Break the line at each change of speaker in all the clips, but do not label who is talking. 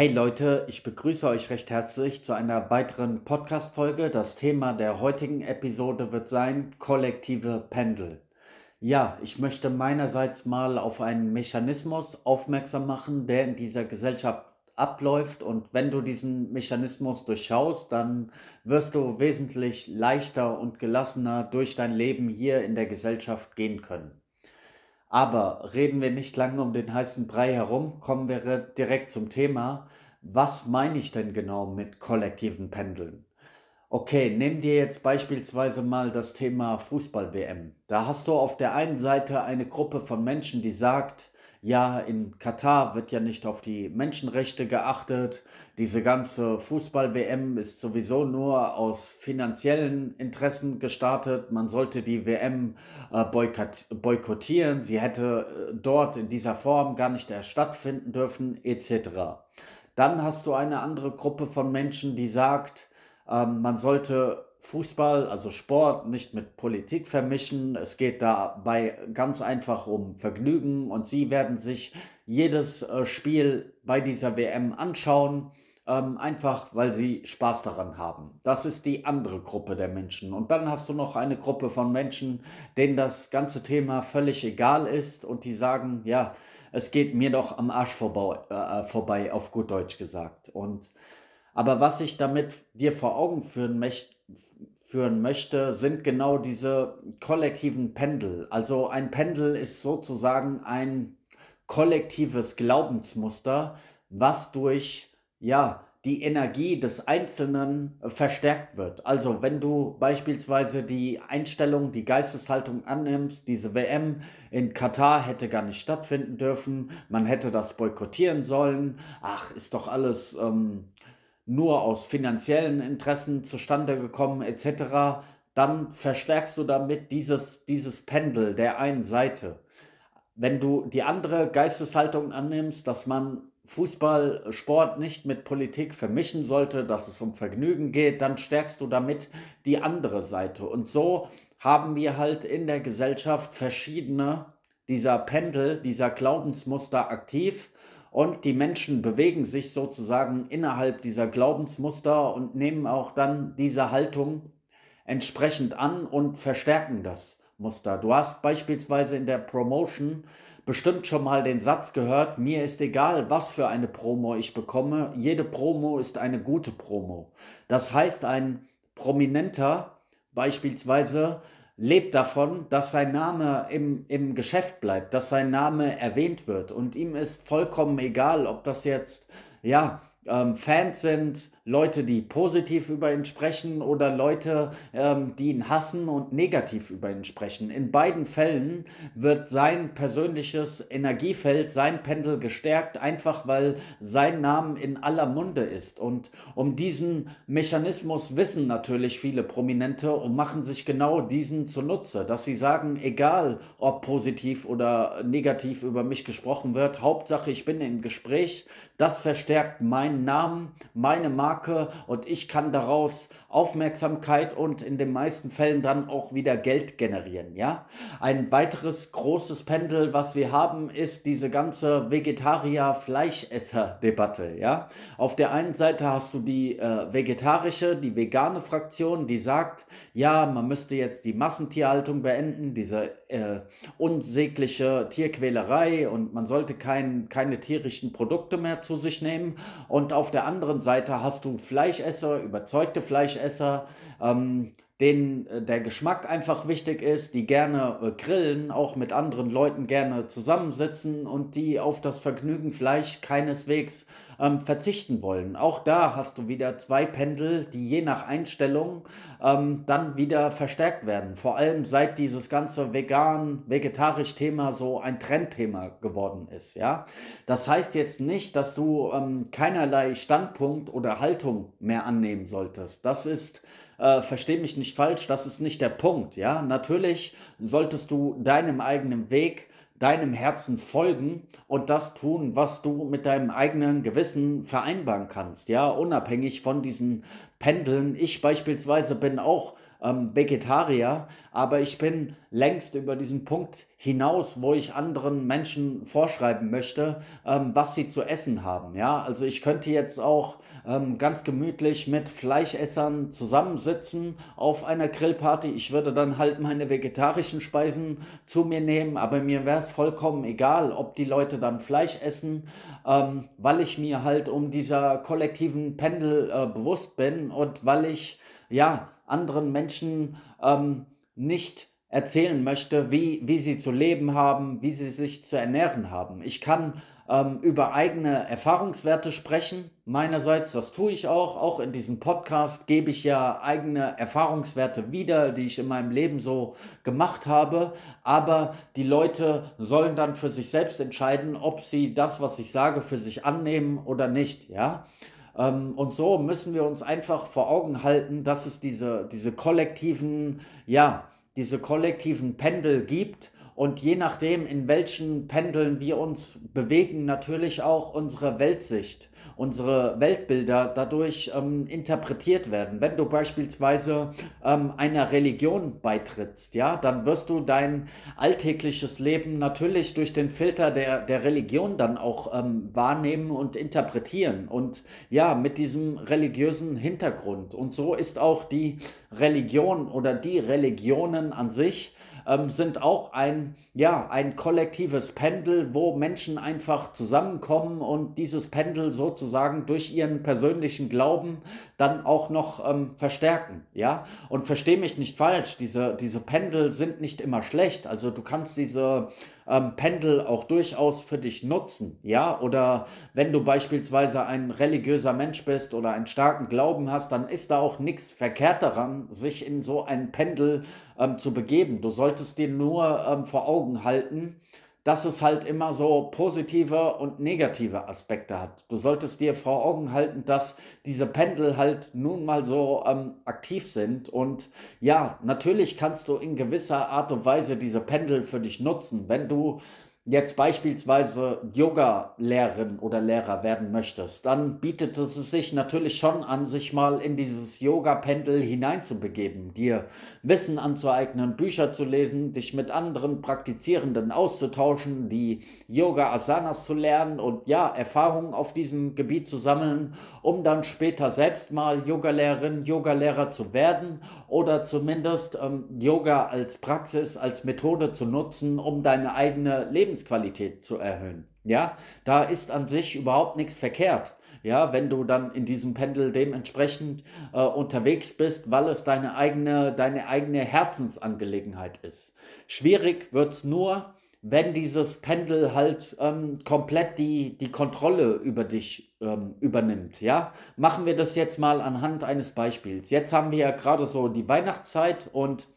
Hey Leute, ich begrüße euch recht herzlich zu einer weiteren Podcast-Folge. Das Thema der heutigen Episode wird sein kollektive Pendel. Ja, ich möchte meinerseits mal auf einen Mechanismus aufmerksam machen, der in dieser Gesellschaft abläuft. Und wenn du diesen Mechanismus durchschaust, dann wirst du wesentlich leichter und gelassener durch dein Leben hier in der Gesellschaft gehen können. Aber reden wir nicht lange um den heißen Brei herum, kommen wir direkt zum Thema. Was meine ich denn genau mit kollektiven Pendeln? Okay, nimm dir jetzt beispielsweise mal das Thema Fußball-WM. Da hast du auf der einen Seite eine Gruppe von Menschen, die sagt, ja, in Katar wird ja nicht auf die Menschenrechte geachtet. Diese ganze Fußball-WM ist sowieso nur aus finanziellen Interessen gestartet. Man sollte die WM äh, boykottieren. Sie hätte äh, dort in dieser Form gar nicht erst stattfinden dürfen, etc. Dann hast du eine andere Gruppe von Menschen, die sagt, ähm, man sollte Fußball, also Sport, nicht mit Politik vermischen. Es geht dabei ganz einfach um Vergnügen und sie werden sich jedes äh, Spiel bei dieser WM anschauen, ähm, einfach weil sie Spaß daran haben. Das ist die andere Gruppe der Menschen. Und dann hast du noch eine Gruppe von Menschen, denen das ganze Thema völlig egal ist und die sagen, ja, es geht mir doch am Arsch vorbei, äh, vorbei auf gut Deutsch gesagt. Und aber was ich damit dir vor Augen führen, möcht, führen möchte, sind genau diese kollektiven Pendel. Also ein Pendel ist sozusagen ein kollektives Glaubensmuster, was durch ja, die Energie des Einzelnen verstärkt wird. Also wenn du beispielsweise die Einstellung, die Geisteshaltung annimmst, diese WM in Katar hätte gar nicht stattfinden dürfen, man hätte das boykottieren sollen, ach, ist doch alles ähm, nur aus finanziellen Interessen zustande gekommen etc., dann verstärkst du damit dieses, dieses Pendel der einen Seite. Wenn du die andere Geisteshaltung annimmst, dass man Fußball, Sport nicht mit Politik vermischen sollte, dass es um Vergnügen geht, dann stärkst du damit die andere Seite. Und so haben wir halt in der Gesellschaft verschiedene dieser Pendel, dieser Glaubensmuster aktiv und die Menschen bewegen sich sozusagen innerhalb dieser Glaubensmuster und nehmen auch dann diese Haltung entsprechend an und verstärken das Muster. Du hast beispielsweise in der Promotion bestimmt schon mal den Satz gehört, mir ist egal, was für eine Promo ich bekomme, jede Promo ist eine gute Promo. Das heißt, ein prominenter beispielsweise lebt davon, dass sein Name im, im Geschäft bleibt, dass sein Name erwähnt wird. Und ihm ist vollkommen egal, ob das jetzt, ja, ähm, Fans sind, Leute, die positiv über ihn sprechen oder Leute, ähm, die ihn hassen und negativ über ihn sprechen. In beiden Fällen wird sein persönliches Energiefeld, sein Pendel gestärkt, einfach weil sein Name in aller Munde ist. Und um diesen Mechanismus wissen natürlich viele Prominente und machen sich genau diesen zunutze, dass sie sagen, egal ob positiv oder negativ über mich gesprochen wird, Hauptsache ich bin im Gespräch, das verstärkt meinen Namen, meine Marke Marke und ich kann daraus Aufmerksamkeit und in den meisten Fällen dann auch wieder Geld generieren. Ja? Ein weiteres großes Pendel, was wir haben, ist diese ganze Vegetarier-Fleischesser-Debatte. Ja? Auf der einen Seite hast du die äh, vegetarische, die vegane Fraktion, die sagt, ja, man müsste jetzt die Massentierhaltung beenden, diese äh, unsägliche Tierquälerei und man sollte kein, keine tierischen Produkte mehr zu sich nehmen. Und auf der anderen Seite hast du Fleischesser, überzeugte Fleischesser, ähm, denen äh, der Geschmack einfach wichtig ist, die gerne äh, grillen, auch mit anderen Leuten gerne zusammensitzen und die auf das Vergnügen Fleisch keineswegs ähm, verzichten wollen. Auch da hast du wieder zwei Pendel, die je nach Einstellung ähm, dann wieder verstärkt werden. Vor allem seit dieses ganze vegan, vegetarisch Thema so ein Trendthema geworden ist. Ja, das heißt jetzt nicht, dass du ähm, keinerlei Standpunkt oder Haltung mehr annehmen solltest. Das ist äh, versteh mich nicht falsch, das ist nicht der Punkt, ja. Natürlich solltest du deinem eigenen Weg, deinem Herzen folgen und das tun, was du mit deinem eigenen Gewissen vereinbaren kannst, ja, unabhängig von diesen Pendeln. Ich beispielsweise bin auch ähm, Vegetarier, aber ich bin längst über diesen Punkt hinaus, wo ich anderen Menschen vorschreiben möchte, ähm, was sie zu essen haben. Ja, also ich könnte jetzt auch ähm, ganz gemütlich mit Fleischessern zusammensitzen auf einer Grillparty. Ich würde dann halt meine vegetarischen Speisen zu mir nehmen, aber mir wäre es vollkommen egal, ob die Leute dann Fleisch essen, ähm, weil ich mir halt um dieser kollektiven Pendel äh, bewusst bin und weil ich ja anderen Menschen ähm, nicht erzählen möchte, wie, wie sie zu leben haben, wie sie sich zu ernähren haben. Ich kann ähm, über eigene Erfahrungswerte sprechen. Meinerseits, das tue ich auch. Auch in diesem Podcast gebe ich ja eigene Erfahrungswerte wieder, die ich in meinem Leben so gemacht habe. Aber die Leute sollen dann für sich selbst entscheiden, ob sie das, was ich sage, für sich annehmen oder nicht. Ja. Ähm, und so müssen wir uns einfach vor Augen halten, dass es diese, diese kollektiven, ja, diese kollektiven Pendel gibt. Und je nachdem, in welchen Pendeln wir uns bewegen, natürlich auch unsere Weltsicht, unsere Weltbilder dadurch ähm, interpretiert werden. Wenn du beispielsweise ähm, einer Religion beitrittst, ja, dann wirst du dein alltägliches Leben natürlich durch den Filter der, der Religion dann auch ähm, wahrnehmen und interpretieren. Und ja, mit diesem religiösen Hintergrund. Und so ist auch die Religion oder die Religionen an sich ähm, sind auch ein, ja, ein kollektives Pendel, wo Menschen einfach zusammenkommen und dieses Pendel sozusagen durch ihren persönlichen Glauben dann auch noch ähm, verstärken. Ja? Und verstehe mich nicht falsch, diese, diese Pendel sind nicht immer schlecht. Also du kannst diese ähm, Pendel auch durchaus für dich nutzen. Ja, oder wenn du beispielsweise ein religiöser Mensch bist oder einen starken Glauben hast, dann ist da auch nichts verkehrt daran, sich in so ein Pendel ähm, zu begeben. Du solltest dir nur ähm, vor Augen halten, dass es halt immer so positive und negative Aspekte hat. Du solltest dir vor Augen halten, dass diese Pendel halt nun mal so ähm, aktiv sind. Und ja, natürlich kannst du in gewisser Art und Weise diese Pendel für dich nutzen. Wenn du jetzt beispielsweise Yoga-Lehrerin oder Lehrer werden möchtest, dann bietet es sich natürlich schon an, sich mal in dieses Yoga-Pendel hineinzubegeben, dir Wissen anzueignen, Bücher zu lesen, dich mit anderen Praktizierenden auszutauschen, die Yoga-Asanas zu lernen und ja, Erfahrungen auf diesem Gebiet zu sammeln, um dann später selbst mal Yoga-Lehrerin, Yoga-Lehrer zu werden oder zumindest ähm, Yoga als Praxis, als Methode zu nutzen, um deine eigene Lebens Lebensqualität zu erhöhen. Ja, da ist an sich überhaupt nichts verkehrt. Ja, wenn du dann in diesem Pendel dementsprechend äh, unterwegs bist, weil es deine eigene, deine eigene Herzensangelegenheit ist. Schwierig wird es nur, wenn dieses Pendel halt ähm, komplett die, die Kontrolle über dich ähm, übernimmt. Ja, machen wir das jetzt mal anhand eines Beispiels. Jetzt haben wir ja gerade so die Weihnachtszeit und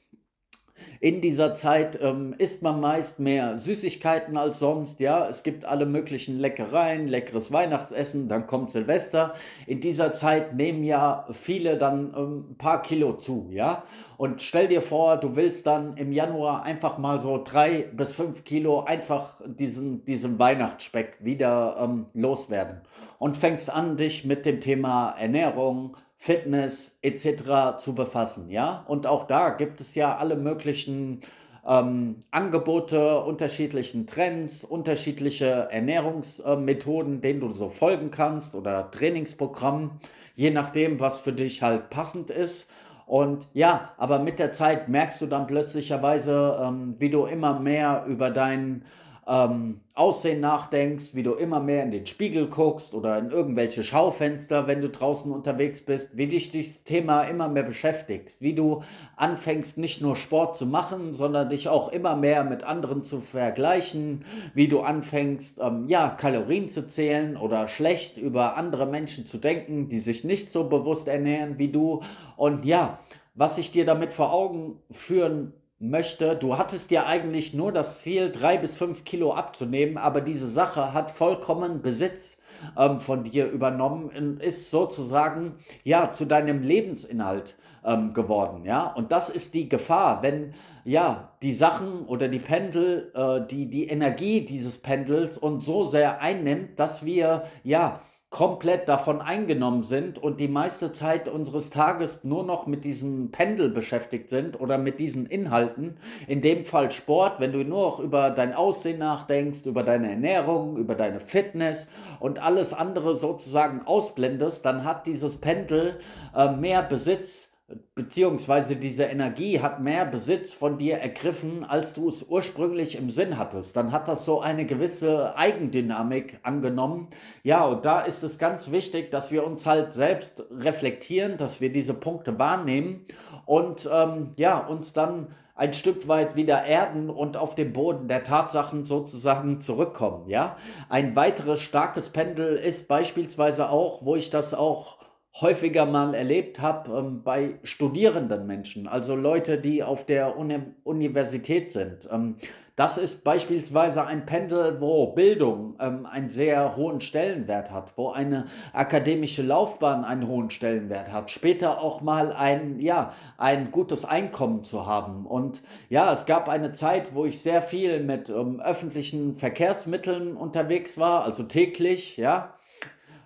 in dieser Zeit ähm, isst man meist mehr Süßigkeiten als sonst. Ja, es gibt alle möglichen Leckereien, leckeres Weihnachtsessen, dann kommt Silvester. In dieser Zeit nehmen ja viele dann ähm, ein paar Kilo zu. Ja, und stell dir vor, du willst dann im Januar einfach mal so drei bis fünf Kilo einfach diesen, diesen Weihnachtsspeck wieder ähm, loswerden und fängst an, dich mit dem Thema Ernährung, Fitness etc. zu befassen. Ja? Und auch da gibt es ja alle möglichen ähm, Angebote, unterschiedlichen Trends, unterschiedliche Ernährungsmethoden, denen du so folgen kannst oder Trainingsprogrammen, je nachdem, was für dich halt passend ist. Und ja, aber mit der Zeit merkst du dann plötzlicherweise, ähm, wie du immer mehr über deinen ähm, Aussehen nachdenkst, wie du immer mehr in den Spiegel guckst oder in irgendwelche Schaufenster, wenn du draußen unterwegs bist, wie dich das Thema immer mehr beschäftigt, wie du anfängst, nicht nur Sport zu machen, sondern dich auch immer mehr mit anderen zu vergleichen, wie du anfängst, ähm, ja, Kalorien zu zählen oder schlecht über andere Menschen zu denken, die sich nicht so bewusst ernähren wie du. Und ja, was ich dir damit vor Augen führen möchte, du hattest ja eigentlich nur das Ziel, drei bis fünf Kilo abzunehmen, aber diese Sache hat vollkommen Besitz ähm, von dir übernommen und ist sozusagen ja zu deinem Lebensinhalt ähm, geworden, ja. Und das ist die Gefahr, wenn ja die Sachen oder die Pendel, äh, die die Energie dieses Pendels uns so sehr einnimmt, dass wir ja komplett davon eingenommen sind und die meiste Zeit unseres Tages nur noch mit diesem Pendel beschäftigt sind oder mit diesen Inhalten. In dem Fall Sport, wenn du nur noch über dein Aussehen nachdenkst, über deine Ernährung, über deine Fitness und alles andere sozusagen ausblendest, dann hat dieses Pendel äh, mehr Besitz beziehungsweise diese Energie hat mehr Besitz von dir ergriffen, als du es ursprünglich im Sinn hattest. Dann hat das so eine gewisse Eigendynamik angenommen. Ja, und da ist es ganz wichtig, dass wir uns halt selbst reflektieren, dass wir diese Punkte wahrnehmen und ähm, ja, uns dann ein Stück weit wieder erden und auf den Boden der Tatsachen sozusagen zurückkommen. Ja, ein weiteres starkes Pendel ist beispielsweise auch, wo ich das auch häufiger mal erlebt habe ähm, bei studierenden Menschen, also Leute, die auf der Uni Universität sind. Ähm, das ist beispielsweise ein Pendel, wo Bildung ähm, einen sehr hohen Stellenwert hat, wo eine akademische Laufbahn einen hohen Stellenwert hat, später auch mal ein, ja, ein gutes Einkommen zu haben. Und ja, es gab eine Zeit, wo ich sehr viel mit ähm, öffentlichen Verkehrsmitteln unterwegs war, also täglich, ja.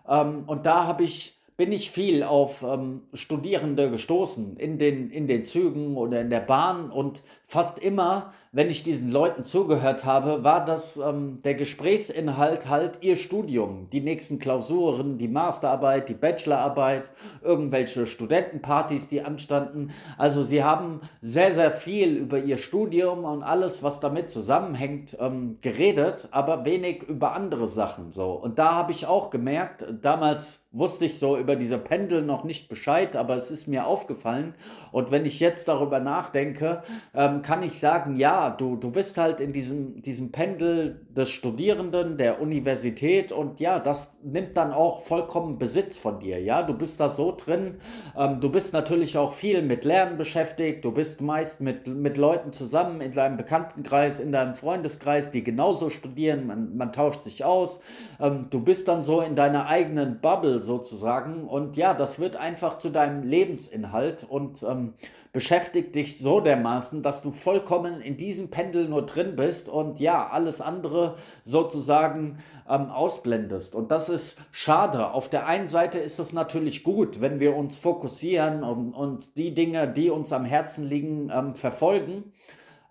Ähm, und da habe ich bin ich viel auf ähm, Studierende gestoßen in den, in den Zügen oder in der Bahn und fast immer, wenn ich diesen Leuten zugehört habe, war das ähm, der Gesprächsinhalt halt ihr Studium, die nächsten Klausuren, die Masterarbeit, die Bachelorarbeit, irgendwelche Studentenpartys, die anstanden. Also sie haben sehr, sehr viel über ihr Studium und alles, was damit zusammenhängt, ähm, geredet, aber wenig über andere Sachen so. Und da habe ich auch gemerkt, damals wusste ich so über diese Pendel noch nicht Bescheid, aber es ist mir aufgefallen. Und wenn ich jetzt darüber nachdenke, ähm, kann ich sagen, ja, du, du bist halt in diesem, diesem Pendel des Studierenden, der Universität und ja, das nimmt dann auch vollkommen Besitz von dir. Ja, du bist da so drin. Ähm, du bist natürlich auch viel mit Lernen beschäftigt. Du bist meist mit, mit Leuten zusammen in deinem Bekanntenkreis, in deinem Freundeskreis, die genauso studieren. Man, man tauscht sich aus. Ähm, du bist dann so in deiner eigenen Bubble sozusagen. Und ja, das wird einfach zu deinem Lebensinhalt und ähm, beschäftigt dich so dermaßen, dass du vollkommen in diesem Pendel nur drin bist und ja, alles andere sozusagen ähm, ausblendest. Und das ist schade. Auf der einen Seite ist es natürlich gut, wenn wir uns fokussieren und, und die Dinge, die uns am Herzen liegen, ähm, verfolgen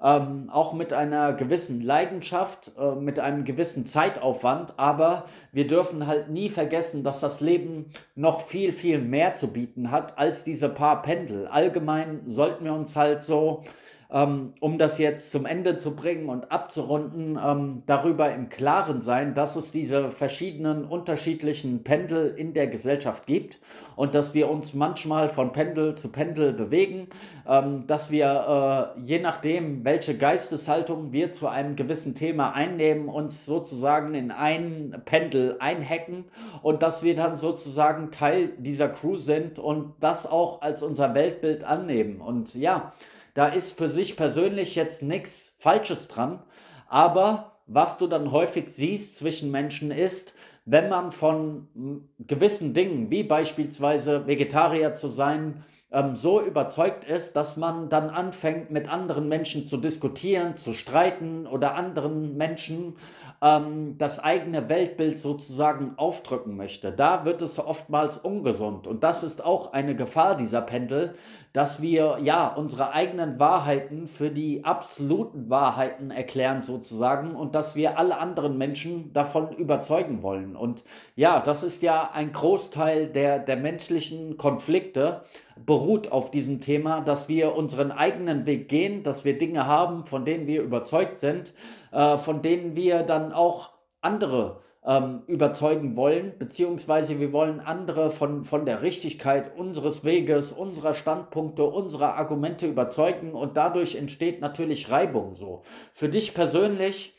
ähm, auch mit einer gewissen Leidenschaft, äh, mit einem gewissen Zeitaufwand, aber wir dürfen halt nie vergessen, dass das Leben noch viel, viel mehr zu bieten hat als diese paar Pendel. Allgemein sollten wir uns halt so ähm, um das jetzt zum Ende zu bringen und abzurunden, ähm, darüber im Klaren sein, dass es diese verschiedenen unterschiedlichen Pendel in der Gesellschaft gibt und dass wir uns manchmal von Pendel zu Pendel bewegen, ähm, dass wir äh, je nachdem, welche Geisteshaltung wir zu einem gewissen Thema einnehmen, uns sozusagen in ein Pendel einhacken und dass wir dann sozusagen Teil dieser Crew sind und das auch als unser Weltbild annehmen. Und ja, da ist für sich persönlich jetzt nichts Falsches dran, aber was du dann häufig siehst zwischen Menschen ist, wenn man von gewissen Dingen, wie beispielsweise Vegetarier zu sein, ähm, so überzeugt ist, dass man dann anfängt, mit anderen Menschen zu diskutieren, zu streiten oder anderen Menschen ähm, das eigene Weltbild sozusagen aufdrücken möchte. Da wird es oftmals ungesund. Und das ist auch eine Gefahr dieser Pendel, dass wir ja unsere eigenen Wahrheiten für die absoluten Wahrheiten erklären sozusagen und dass wir alle anderen Menschen davon überzeugen wollen. Und ja, das ist ja ein Großteil der, der menschlichen Konflikte beruht auf diesem Thema, dass wir unseren eigenen Weg gehen, dass wir Dinge haben, von denen wir überzeugt sind, äh, von denen wir dann auch andere ähm, überzeugen wollen, beziehungsweise wir wollen andere von, von der Richtigkeit unseres Weges, unserer Standpunkte, unserer Argumente überzeugen und dadurch entsteht natürlich Reibung so. Für dich persönlich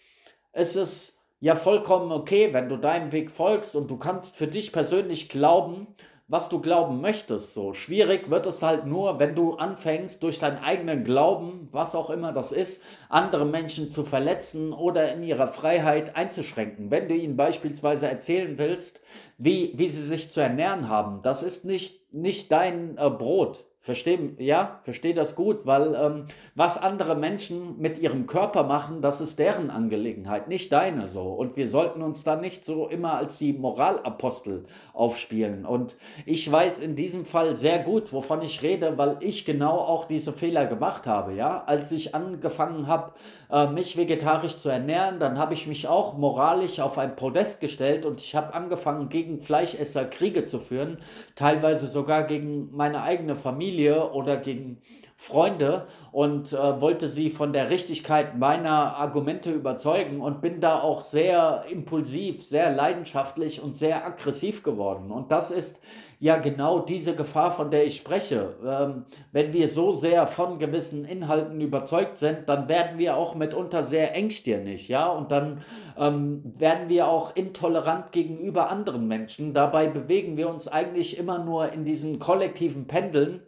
ist es ja vollkommen okay, wenn du deinem Weg folgst und du kannst für dich persönlich glauben, was du glauben möchtest. So schwierig wird es halt nur, wenn du anfängst, durch deinen eigenen Glauben, was auch immer das ist, andere Menschen zu verletzen oder in ihrer Freiheit einzuschränken. Wenn du ihnen beispielsweise erzählen willst, wie, wie sie sich zu ernähren haben, das ist nicht, nicht dein äh, Brot Verstehe, ja, verstehe das gut, weil ähm, was andere Menschen mit ihrem Körper machen, das ist deren Angelegenheit, nicht deine so. Und wir sollten uns da nicht so immer als die Moralapostel aufspielen. Und ich weiß in diesem Fall sehr gut, wovon ich rede, weil ich genau auch diese Fehler gemacht habe. Ja, als ich angefangen habe, äh, mich vegetarisch zu ernähren, dann habe ich mich auch moralisch auf ein Podest gestellt und ich habe angefangen, gegen Fleischesser Kriege zu führen, teilweise sogar gegen meine eigene Familie Familie oder gegen Freunde und äh, wollte sie von der Richtigkeit meiner Argumente überzeugen und bin da auch sehr impulsiv, sehr leidenschaftlich und sehr aggressiv geworden. Und das ist ja genau diese Gefahr, von der ich spreche. Ähm, wenn wir so sehr von gewissen Inhalten überzeugt sind, dann werden wir auch mitunter sehr engstirnig, ja, und dann ähm, werden wir auch intolerant gegenüber anderen Menschen. Dabei bewegen wir uns eigentlich immer nur in diesen kollektiven Pendeln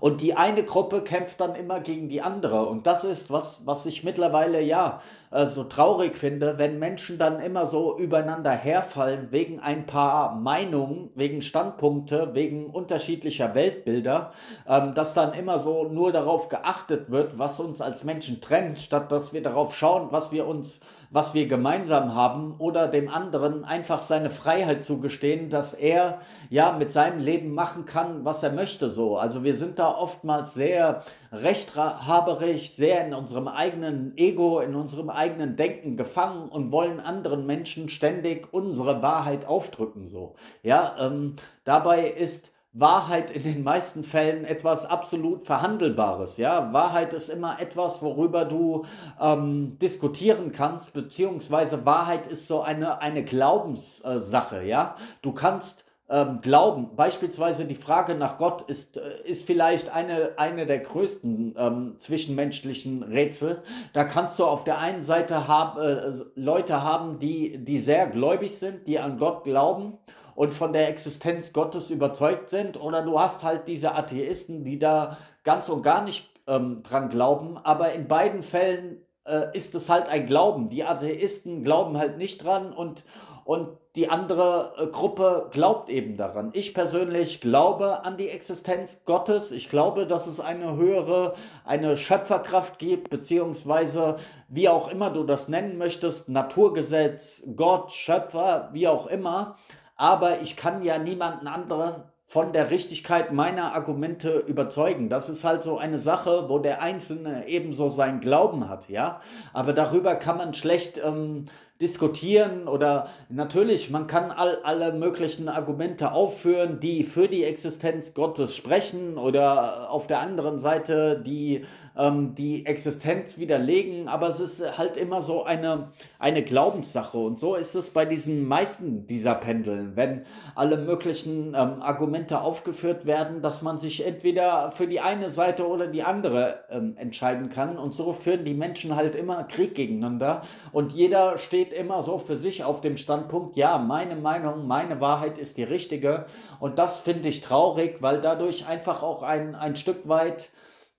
und die eine Gruppe kämpft dann immer gegen die andere. Und das ist was, was ich mittlerweile ja äh, so traurig finde, wenn Menschen dann immer so übereinander herfallen wegen ein paar Meinungen, wegen Standpunkte, wegen unterschiedlicher Weltbilder, ähm, dass dann immer so nur darauf geachtet wird, was uns als Menschen trennt, statt dass wir darauf schauen, was wir uns was wir gemeinsam haben oder dem anderen einfach seine Freiheit zugestehen, dass er ja mit seinem Leben machen kann, was er möchte so. Also wir sind da oftmals sehr rechthaberisch, sehr in unserem eigenen Ego, in unserem eigenen Denken gefangen und wollen anderen Menschen ständig unsere Wahrheit aufdrücken so. Ja, ähm, dabei ist Wahrheit in den meisten Fällen etwas absolut Verhandelbares. Ja, Wahrheit ist immer etwas, worüber du ähm, diskutieren kannst, beziehungsweise Wahrheit ist so eine, eine Glaubenssache. Ja, du kannst ähm, glauben, beispielsweise die Frage nach Gott ist, äh, ist vielleicht eine, eine der größten ähm, zwischenmenschlichen Rätsel. Da kannst du auf der einen Seite hab, äh, Leute haben, die, die sehr gläubig sind, die an Gott glauben und von der Existenz Gottes überzeugt sind, oder du hast halt diese Atheisten, die da ganz und gar nicht ähm, dran glauben, aber in beiden Fällen äh, ist es halt ein Glauben. Die Atheisten glauben halt nicht dran und, und die andere äh, Gruppe glaubt eben daran. Ich persönlich glaube an die Existenz Gottes. Ich glaube, dass es eine höhere, eine Schöpferkraft gibt, beziehungsweise wie auch immer du das nennen möchtest, Naturgesetz, Gott, Schöpfer, wie auch immer aber ich kann ja niemanden anderes von der Richtigkeit meiner Argumente überzeugen. Das ist halt so eine Sache, wo der Einzelne ebenso sein Glauben hat, ja. Aber darüber kann man schlecht ähm, diskutieren oder natürlich, man kann all, alle möglichen Argumente aufführen, die für die Existenz Gottes sprechen oder auf der anderen Seite die ähm, die Existenz widerlegen, aber es ist halt immer so eine, eine Glaubenssache. Und so ist es bei diesen meisten dieser Pendeln, wenn alle möglichen ähm, Argumente aufgeführt werden, dass man sich entweder für die eine Seite oder die andere ähm, entscheiden kann. Und so führen die Menschen halt immer Krieg gegeneinander. Und jeder steht steht immer so für sich auf dem Standpunkt, ja, meine Meinung, meine Wahrheit ist die richtige. Und das finde ich traurig, weil dadurch einfach auch ein, ein Stück weit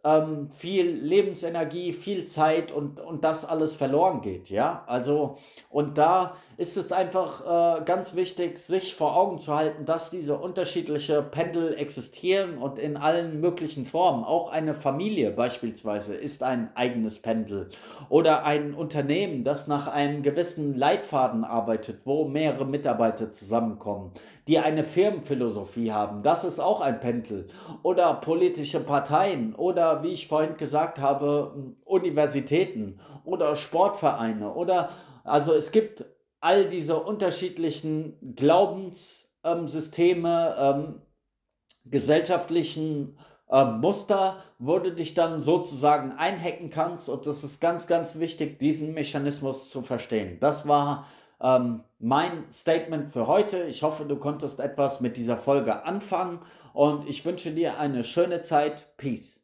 ähm, viel Lebensenergie, viel Zeit und, und das alles verloren geht, ja. Also, und da ist es einfach äh, ganz wichtig, sich vor Augen zu halten, dass diese unterschiedlichen Pendel existieren und in allen möglichen Formen. Auch eine Familie beispielsweise ist ein eigenes Pendel oder ein Unternehmen, das nach einem gewissen Leitfaden arbeitet, wo mehrere Mitarbeiter zusammenkommen, die eine Firmenphilosophie haben. Das ist auch ein Pendel. Oder politische Parteien oder, wie ich vorhin gesagt habe, Universitäten oder Sportvereine oder also es gibt all diese unterschiedlichen Glaubenssysteme, ähm, gesellschaftlichen ähm, Muster, wo du dich dann sozusagen einhacken kannst. Und das ist ganz, ganz wichtig, diesen Mechanismus zu verstehen. Das war ähm, mein Statement für heute. Ich hoffe, du konntest etwas mit dieser Folge anfangen und ich wünsche dir eine schöne Zeit. Peace.